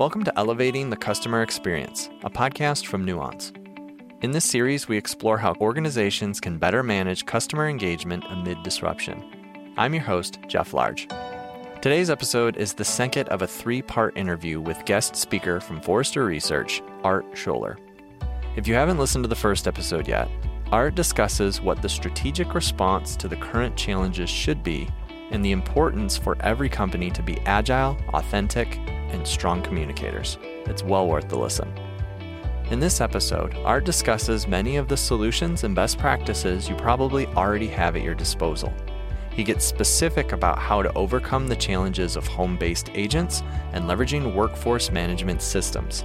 Welcome to Elevating the Customer Experience, a podcast from Nuance. In this series, we explore how organizations can better manage customer engagement amid disruption. I'm your host, Jeff Large. Today's episode is the second of a three part interview with guest speaker from Forrester Research, Art Schoeller. If you haven't listened to the first episode yet, Art discusses what the strategic response to the current challenges should be and the importance for every company to be agile, authentic, and strong communicators. It's well worth the listen. In this episode, Art discusses many of the solutions and best practices you probably already have at your disposal. He gets specific about how to overcome the challenges of home based agents and leveraging workforce management systems.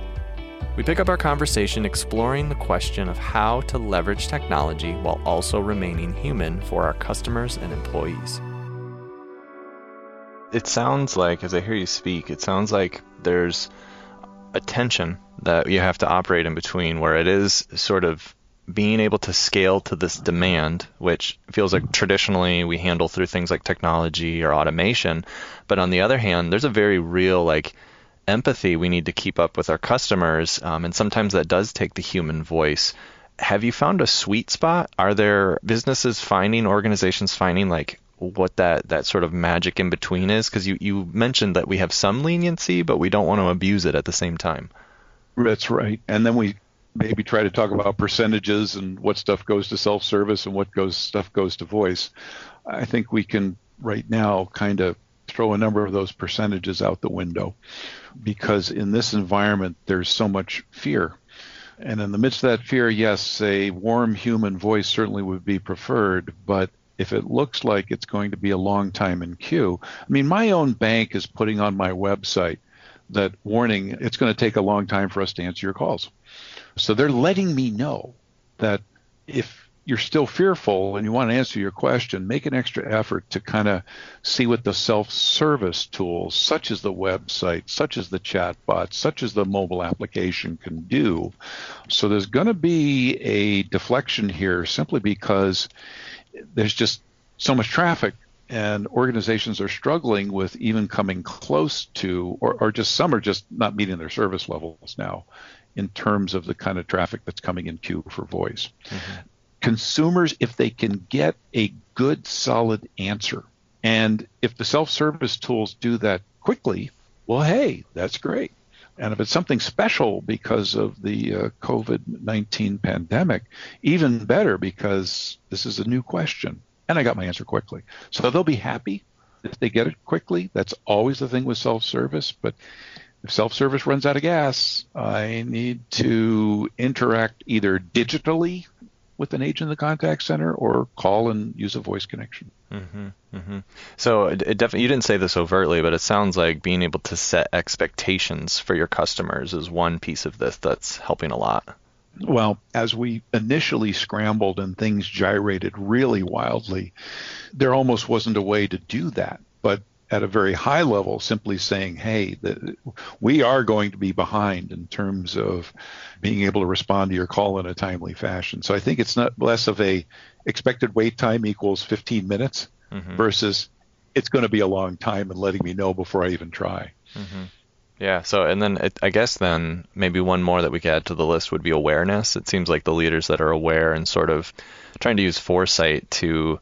We pick up our conversation exploring the question of how to leverage technology while also remaining human for our customers and employees it sounds like, as I hear you speak, it sounds like there's a tension that you have to operate in between where it is sort of being able to scale to this demand, which feels like traditionally we handle through things like technology or automation. But on the other hand, there's a very real like empathy we need to keep up with our customers, um, and sometimes that does take the human voice. Have you found a sweet spot? Are there businesses finding, organizations finding like what that, that sort of magic in between is? Because you, you mentioned that we have some leniency, but we don't want to abuse it at the same time. That's right. And then we maybe try to talk about percentages and what stuff goes to self-service and what goes stuff goes to voice. I think we can right now kind of throw a number of those percentages out the window because in this environment there's so much fear. And in the midst of that fear, yes, a warm human voice certainly would be preferred, but if it looks like it's going to be a long time in queue. I mean, my own bank is putting on my website that warning it's going to take a long time for us to answer your calls. So they're letting me know that if you're still fearful and you want to answer your question, make an extra effort to kind of see what the self-service tools, such as the website, such as the chatbot, such as the mobile application can do. So there's going to be a deflection here simply because there's just so much traffic and organizations are struggling with even coming close to or, or just some are just not meeting their service levels now in terms of the kind of traffic that's coming in queue for voice mm-hmm. consumers if they can get a good solid answer and if the self-service tools do that quickly well hey that's great and if it's something special because of the uh, COVID 19 pandemic, even better because this is a new question. And I got my answer quickly. So they'll be happy if they get it quickly. That's always the thing with self service. But if self service runs out of gas, I need to interact either digitally with an agent in the contact center or call and use a voice connection. Mm-hmm, mm-hmm. So it, it definitely you didn't say this overtly, but it sounds like being able to set expectations for your customers is one piece of this that's helping a lot. Well, as we initially scrambled and things gyrated really wildly, there almost wasn't a way to do that. But at a very high level, simply saying, hey, the, we are going to be behind in terms of being able to respond to your call in a timely fashion. So I think it's not less of a expected wait time equals 15 minutes mm-hmm. versus it's going to be a long time and letting me know before I even try. Mm-hmm. Yeah. So, and then it, I guess then maybe one more that we could add to the list would be awareness. It seems like the leaders that are aware and sort of trying to use foresight to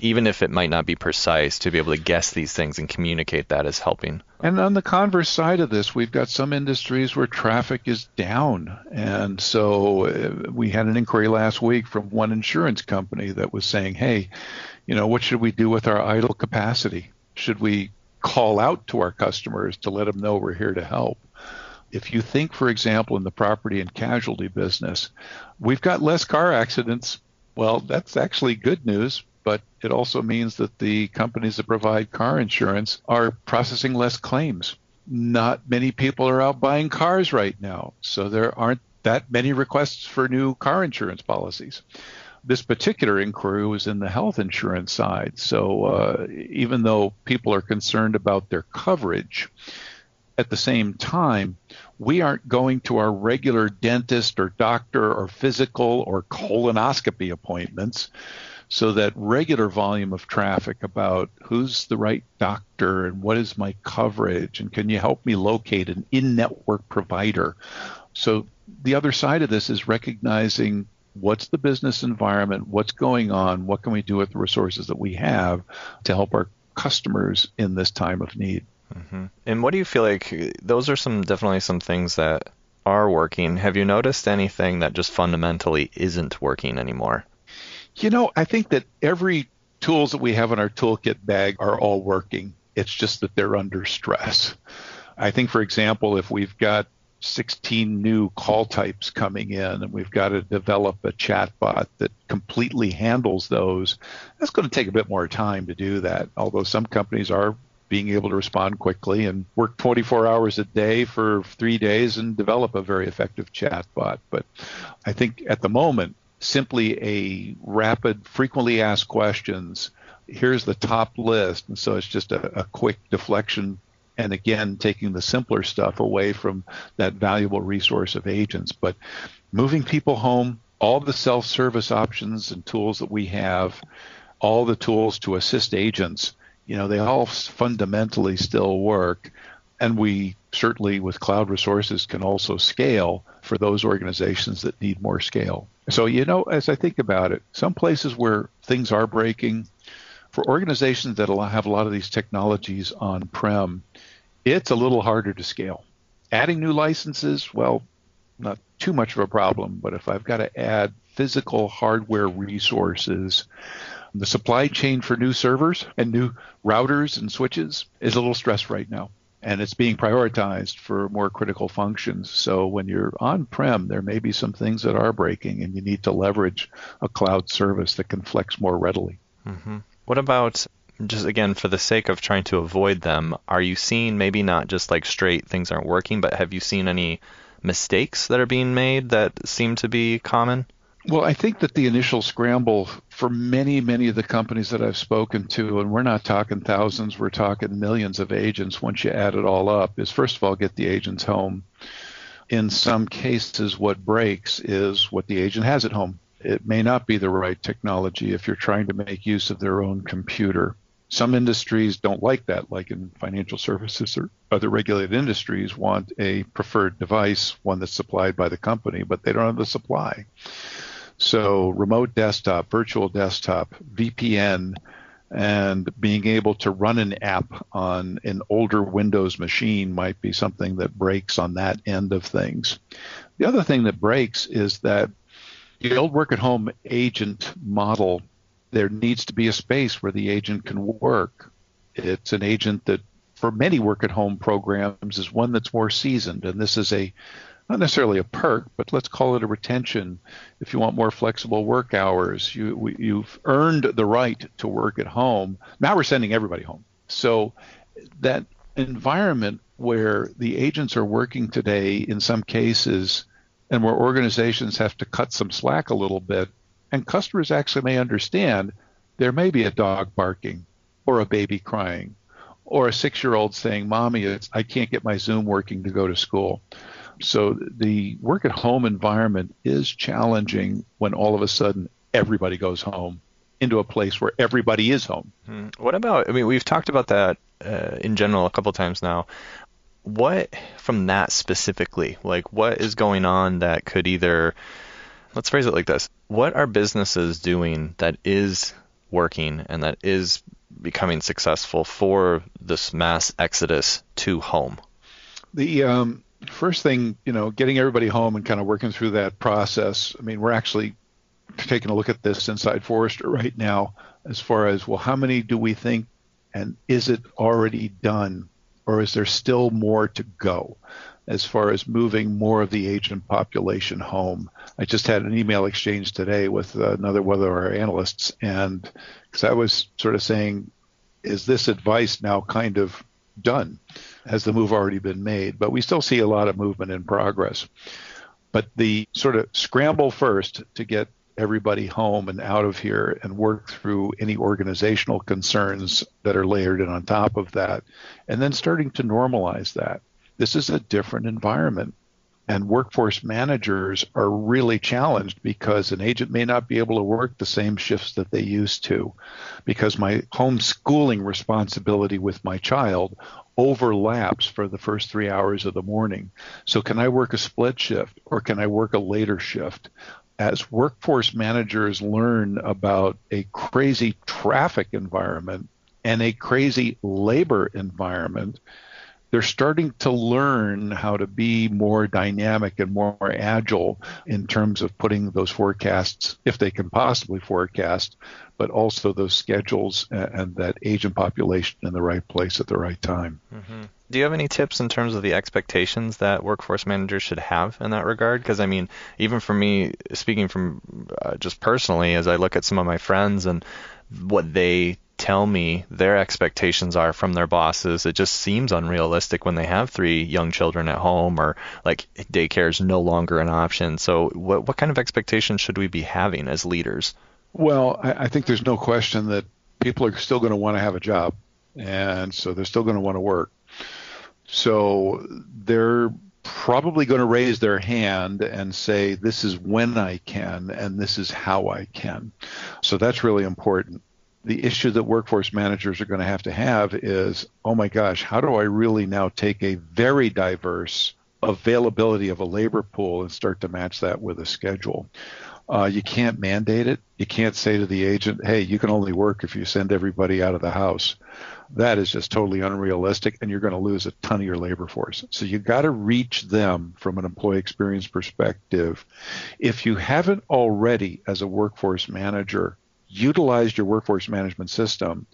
even if it might not be precise, to be able to guess these things and communicate that is helping. And on the converse side of this, we've got some industries where traffic is down. And so uh, we had an inquiry last week from one insurance company that was saying, hey, you know, what should we do with our idle capacity? Should we call out to our customers to let them know we're here to help? If you think, for example, in the property and casualty business, we've got less car accidents. Well, that's actually good news but it also means that the companies that provide car insurance are processing less claims. Not many people are out buying cars right now, so there aren't that many requests for new car insurance policies. This particular inquiry was in the health insurance side, so uh, even though people are concerned about their coverage, at the same time, we aren't going to our regular dentist or doctor or physical or colonoscopy appointments so that regular volume of traffic about who's the right doctor and what is my coverage and can you help me locate an in-network provider? So the other side of this is recognizing what's the business environment what's going on what can we do with the resources that we have to help our customers in this time of need. Mm-hmm. and what do you feel like those are some definitely some things that are working. Have you noticed anything that just fundamentally isn't working anymore you know, I think that every tools that we have in our toolkit bag are all working. It's just that they're under stress. I think, for example, if we've got 16 new call types coming in and we've got to develop a chatbot that completely handles those, that's going to take a bit more time to do that. Although some companies are being able to respond quickly and work 24 hours a day for three days and develop a very effective chatbot. But I think at the moment, simply a rapid, frequently asked questions. Here's the top list. And so it's just a, a quick deflection. And again, taking the simpler stuff away from that valuable resource of agents. But moving people home, all the self service options and tools that we have, all the tools to assist agents, you know, they all fundamentally still work. And we certainly, with cloud resources, can also scale for those organizations that need more scale. So, you know, as I think about it, some places where things are breaking, for organizations that have a lot of these technologies on prem, it's a little harder to scale. Adding new licenses, well, not too much of a problem, but if I've got to add physical hardware resources, the supply chain for new servers and new routers and switches is a little stressed right now and it's being prioritized for more critical functions. So when you're on prem, there may be some things that are breaking, and you need to leverage a cloud service that can flex more readily. Mm-hmm. What about just again for the sake of trying to avoid them? Are you seeing maybe not just like straight things aren't working, but have you seen any mistakes that are being made that seem to be common? Well, I think that the initial scramble for many, many of the companies that I've spoken to, and we're not talking thousands, we're talking millions of agents once you add it all up, is first of all, get the agents home. In some cases, what breaks is what the agent has at home. It may not be the right technology if you're trying to make use of their own computer. Some industries don't like that, like in financial services or other regulated industries, want a preferred device, one that's supplied by the company, but they don't have the supply. So remote desktop, virtual desktop, VPN, and being able to run an app on an older Windows machine might be something that breaks on that end of things. The other thing that breaks is that the old work at home agent model, there needs to be a space where the agent can work. It's an agent that, for many work at home programs, is one that's more seasoned. And this is a not necessarily a perk, but let's call it a retention. If you want more flexible work hours, you we, you've earned the right to work at home. Now we're sending everybody home. So that environment where the agents are working today, in some cases, and where organizations have to cut some slack a little bit, and customers actually may understand there may be a dog barking or a baby crying or a six-year-old saying, "Mommy, I can't get my Zoom working to go to school." So the work at home environment is challenging when all of a sudden everybody goes home into a place where everybody is home. Hmm. What about, I mean, we've talked about that uh, in general a couple times now. What from that specifically, like what is going on that could either, let's phrase it like this what are businesses doing that is working and that is becoming successful for this mass exodus to home? The um, first thing, you know, getting everybody home and kind of working through that process. I mean, we're actually taking a look at this inside Forrester right now as far as, well, how many do we think and is it already done or is there still more to go as far as moving more of the agent population home? I just had an email exchange today with another one of our analysts and because I was sort of saying, is this advice now kind of done? Has the move already been made? But we still see a lot of movement in progress. But the sort of scramble first to get everybody home and out of here and work through any organizational concerns that are layered in on top of that, and then starting to normalize that. This is a different environment. And workforce managers are really challenged because an agent may not be able to work the same shifts that they used to because my homeschooling responsibility with my child overlaps for the first three hours of the morning. So, can I work a split shift or can I work a later shift? As workforce managers learn about a crazy traffic environment and a crazy labor environment, they're starting to learn how to be more dynamic and more agile in terms of putting those forecasts, if they can possibly forecast, but also those schedules and that agent population in the right place at the right time. Mm-hmm. Do you have any tips in terms of the expectations that workforce managers should have in that regard? Because I mean, even for me, speaking from uh, just personally, as I look at some of my friends and what they tell me their expectations are from their bosses. It just seems unrealistic when they have three young children at home or like daycare is no longer an option. So what what kind of expectations should we be having as leaders? Well, I, I think there's no question that people are still going to want to have a job, and so they're still going to want to work. So they're probably going to raise their hand and say, This is when I can, and this is how I can. So that's really important the issue that workforce managers are going to have to have is oh my gosh, how do I really now take a very diverse availability of a labor pool and start to match that with a schedule? Uh, you can't mandate it. You can't say to the agent, hey, you can only work if you send everybody out of the house. That is just totally unrealistic, and you're going to lose a ton of your labor force. So you've got to reach them from an employee experience perspective. If you haven't already, as a workforce manager, utilized your workforce management system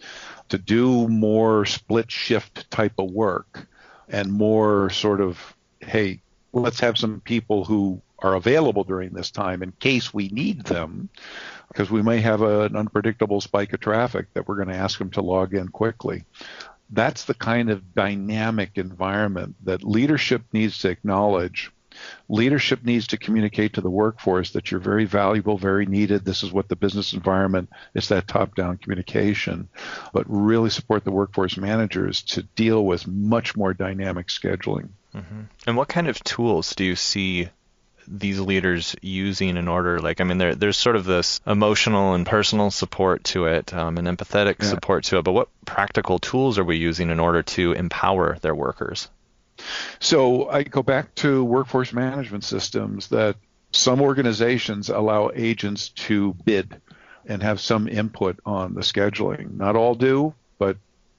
to do more split shift type of work and more sort of, hey, let's have some people who are available during this time in case we need them, because we may have a, an unpredictable spike of traffic that we're going to ask them to log in quickly. That's the kind of dynamic environment that leadership needs to acknowledge Leadership needs to communicate to the workforce that you're very valuable, very needed. This is what the business environment is that top down communication, but really support the workforce managers to deal with much more dynamic scheduling. Mm-hmm. And what kind of tools do you see these leaders using in order like i mean there, there's sort of this emotional and personal support to it um, and empathetic yeah. support to it but what practical tools are we using in order to empower their workers so I go back to workforce management systems that some organizations allow agents to bid and have some input on the scheduling. Not all do, but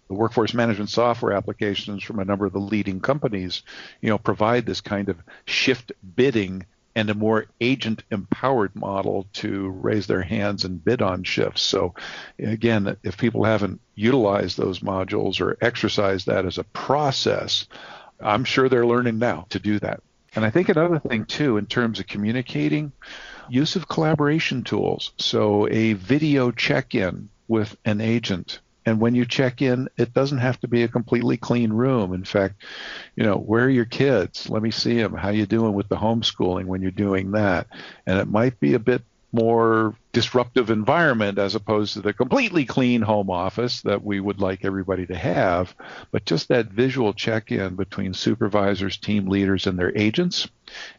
the workforce management software applications from a number of the leading companies, you know, provide this kind of shift bidding and a more agent empowered model to raise their hands and bid on shifts. So again, if people haven't utilized those modules or exercised that as a process, I'm sure they're learning now to do that. And I think another thing too, in terms of communicating, use of collaboration tools. So a video check-in with an agent. And when you check in, it doesn't have to be a completely clean room. In fact, you know, where are your kids? Let me see them. How you doing with the homeschooling when you're doing that? And it might be a bit more disruptive environment as opposed to the completely clean home office that we would like everybody to have, but just that visual check in between supervisors, team leaders, and their agents,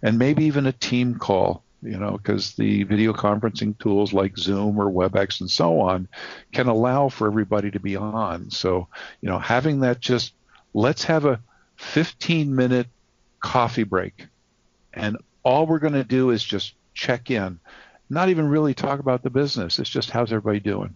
and maybe even a team call. You know, because the video conferencing tools like Zoom or WebEx and so on can allow for everybody to be on. So, you know, having that just let's have a 15 minute coffee break and all we're going to do is just check in not even really talk about the business. It's just how's everybody doing.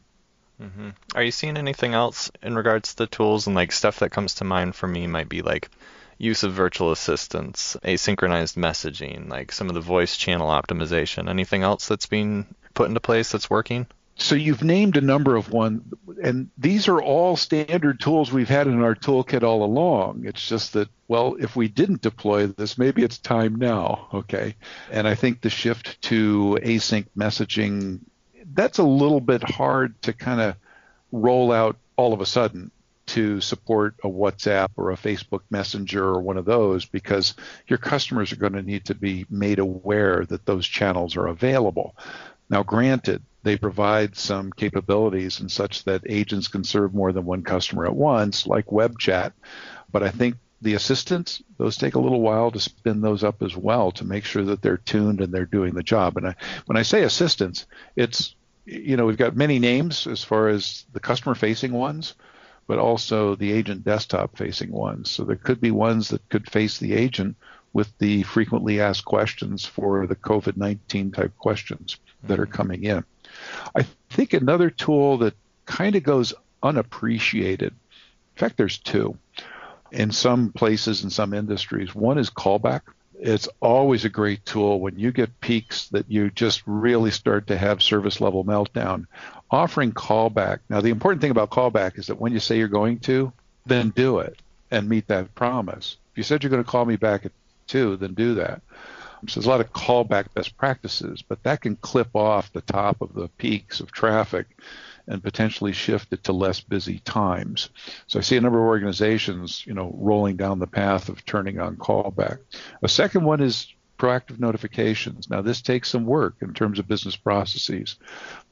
Mm-hmm. Are you seeing anything else in regards to the tools and like stuff that comes to mind for me might be like use of virtual assistants, asynchronized messaging, like some of the voice channel optimization. Anything else that's being put into place that's working? So you've named a number of one, and these are all standard tools we've had in our toolkit all along. It's just that, well, if we didn't deploy this, maybe it's time now. Okay. And I think the shift to async messaging, that's a little bit hard to kind of roll out all of a sudden to support a WhatsApp or a Facebook Messenger or one of those because your customers are going to need to be made aware that those channels are available. Now, granted, they provide some capabilities and such that agents can serve more than one customer at once, like web chat. But I think the assistants, those take a little while to spin those up as well to make sure that they're tuned and they're doing the job. And I, when I say assistants, it's you know we've got many names as far as the customer facing ones, but also the agent desktop facing ones. So there could be ones that could face the agent with the frequently asked questions for the COVID 19 type questions that are mm-hmm. coming in. I think another tool that kind of goes unappreciated, in fact, there's two in some places in some industries. One is callback. It's always a great tool when you get peaks that you just really start to have service level meltdown. Offering callback. Now, the important thing about callback is that when you say you're going to, then do it and meet that promise. If you said you're going to call me back at two, then do that. So there's a lot of callback best practices, but that can clip off the top of the peaks of traffic and potentially shift it to less busy times. So I see a number of organizations, you know, rolling down the path of turning on callback. A second one is proactive notifications. Now, this takes some work in terms of business processes,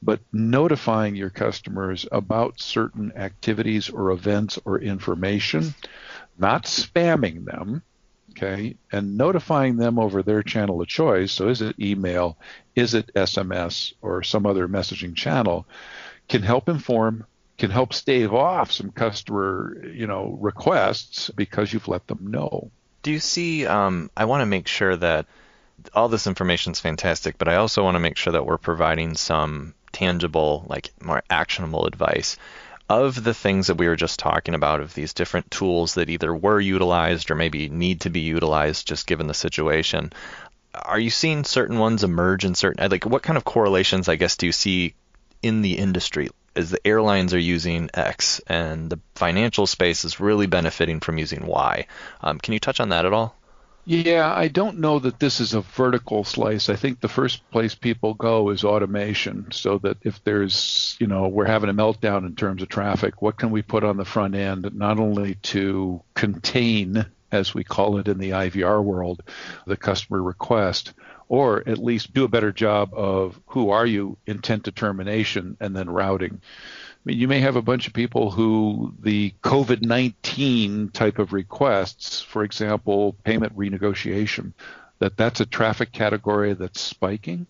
but notifying your customers about certain activities or events or information, not spamming them, okay, and notifying them over their channel of choice. So, is it email? Is it SMS or some other messaging channel? Can help inform, can help stave off some customer, you know, requests because you've let them know. Do you see? Um, I want to make sure that all this information is fantastic, but I also want to make sure that we're providing some tangible, like more actionable advice of the things that we were just talking about, of these different tools that either were utilized or maybe need to be utilized just given the situation, are you seeing certain ones emerge in certain, like what kind of correlations, I guess, do you see in the industry? As the airlines are using X and the financial space is really benefiting from using Y. Um, can you touch on that at all? Yeah, I don't know that this is a vertical slice. I think the first place people go is automation, so that if there's, you know, we're having a meltdown in terms of traffic, what can we put on the front end not only to contain, as we call it in the IVR world, the customer request, or at least do a better job of who are you intent determination and then routing mean, you may have a bunch of people who the COVID 19 type of requests, for example, payment renegotiation, that that's a traffic category that's spiking.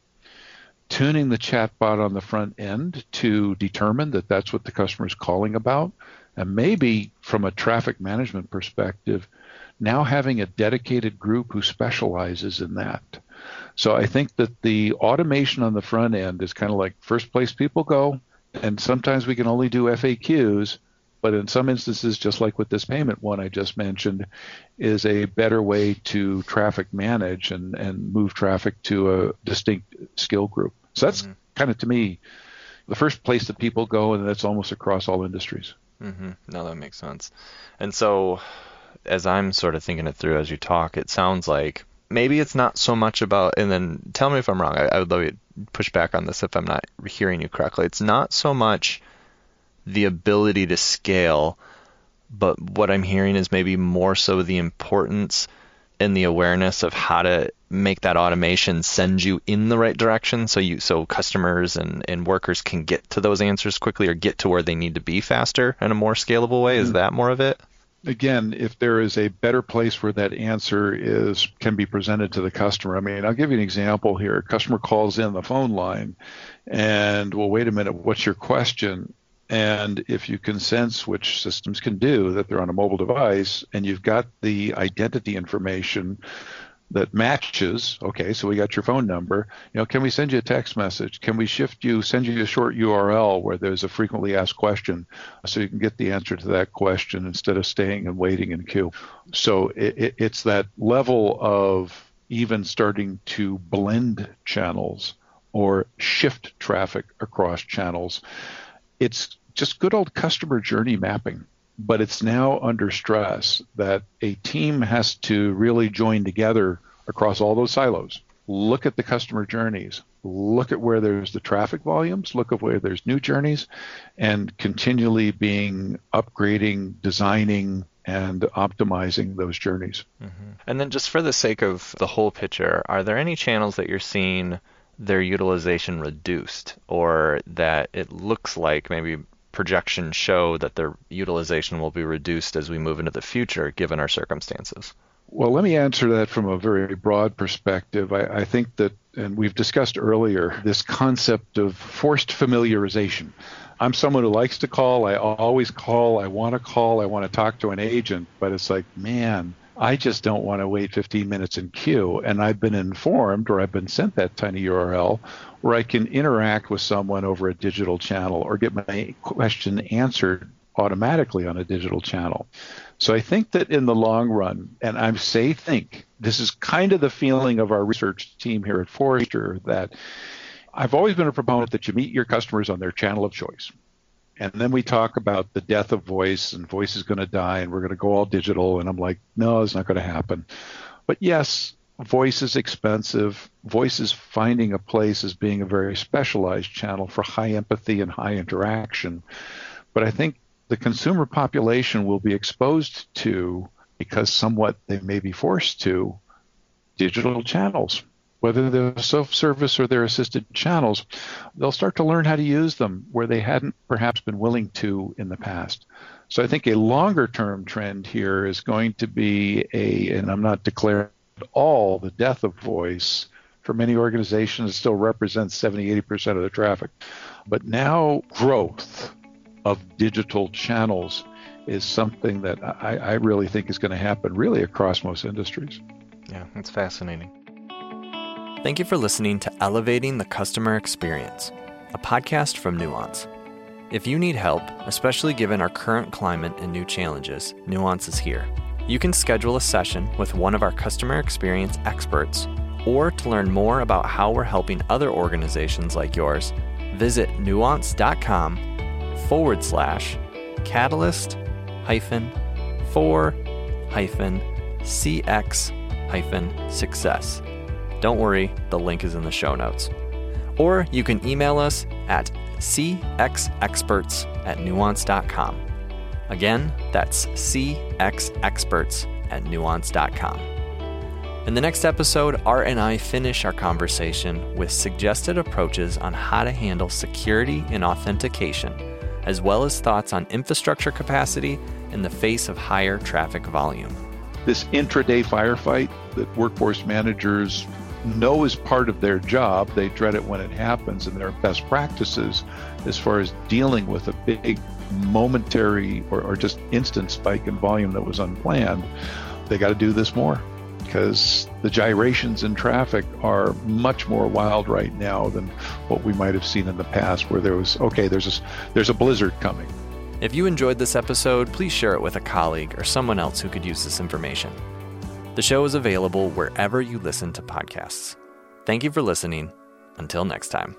Tuning the chatbot on the front end to determine that that's what the customer is calling about. And maybe from a traffic management perspective, now having a dedicated group who specializes in that. So I think that the automation on the front end is kind of like first place people go, and sometimes we can only do FAQs, but in some instances, just like with this payment one I just mentioned, is a better way to traffic manage and, and move traffic to a distinct skill group. So that's mm-hmm. kind of to me the first place that people go, and that's almost across all industries. Mm-hmm. No, that makes sense. And so, as I'm sort of thinking it through as you talk, it sounds like maybe it's not so much about, and then tell me if I'm wrong. I, I would love you push back on this if I'm not hearing you correctly. It's not so much the ability to scale, but what I'm hearing is maybe more so the importance and the awareness of how to make that automation send you in the right direction so you so customers and, and workers can get to those answers quickly or get to where they need to be faster in a more scalable way. Is mm-hmm. that more of it? Again, if there is a better place where that answer is can be presented to the customer. I mean, I'll give you an example here. A customer calls in the phone line and, well, wait a minute, what's your question? And if you can sense, which systems can do, that they're on a mobile device and you've got the identity information that matches. Okay, so we got your phone number. You know, can we send you a text message? Can we shift you, send you a short URL where there's a frequently asked question, so you can get the answer to that question instead of staying and waiting in queue. So it, it's that level of even starting to blend channels or shift traffic across channels. It's just good old customer journey mapping but it's now under stress that a team has to really join together across all those silos. Look at the customer journeys, look at where there's the traffic volumes, look at where there's new journeys, and continually being upgrading, designing, and optimizing those journeys. Mm-hmm. And then, just for the sake of the whole picture, are there any channels that you're seeing their utilization reduced or that it looks like maybe projections show that their utilization will be reduced as we move into the future, given our circumstances? Well, let me answer that from a very broad perspective. I, I, think that, and we've discussed earlier, this concept of forced familiarization. I'm someone who likes to call. I always call. I want to call. I want to talk to an agent, but it's like, man, I just don't want to wait 15 minutes in queue. And I've been informed or I've been sent that tiny URL where I can interact with someone over a digital channel or get my question answered automatically on a digital channel. So I think that in the long run, and I say think, this is kind of the feeling of our research team here at Forrester that I've always been a proponent that you meet your customers on their channel of choice. And then we talk about the death of voice and voice is going to die and we're going to go all digital. And I'm like, no, it's not going to happen. But yes, voice is expensive. Voice is finding a place as being a very specialized channel for high empathy and high interaction. But I think the consumer population will be exposed to, because somewhat they may be forced to, digital channels. Whether they're self service or they're assisted channels, they'll start to learn how to use them where they hadn't perhaps been willing to in the past. So I think a longer term trend here is going to be a, and I'm not declaring all the death of voice. For many organizations, it still represents 70, 80% of the traffic. But now growth of digital channels is something that I, I really think is going to happen really across most industries. Yeah, it's fascinating. Thank you for listening to Elevating the Customer Experience, a podcast from Nuance. If you need help, especially given our current climate and new challenges, Nuance is here. You can schedule a session with one of our customer experience experts, or to learn more about how we're helping other organizations like yours, visit nuance.com forward slash catalyst hyphen four hyphen cx hyphen success. Don't worry, the link is in the show notes. Or you can email us at cxexperts at nuance.com. Again, that's cxexperts at nuance.com. In the next episode, Art and I finish our conversation with suggested approaches on how to handle security and authentication as well as thoughts on infrastructure capacity in the face of higher traffic volume. This intraday firefight that workforce managers know is part of their job, they dread it when it happens, and their best practices as far as dealing with a big momentary or, or just instant spike in volume that was unplanned. They got to do this more. Because the gyrations in traffic are much more wild right now than what we might have seen in the past where there was okay there's a, there's a blizzard coming. If you enjoyed this episode please share it with a colleague or someone else who could use this information the show is available wherever you listen to podcasts. Thank you for listening. Until next time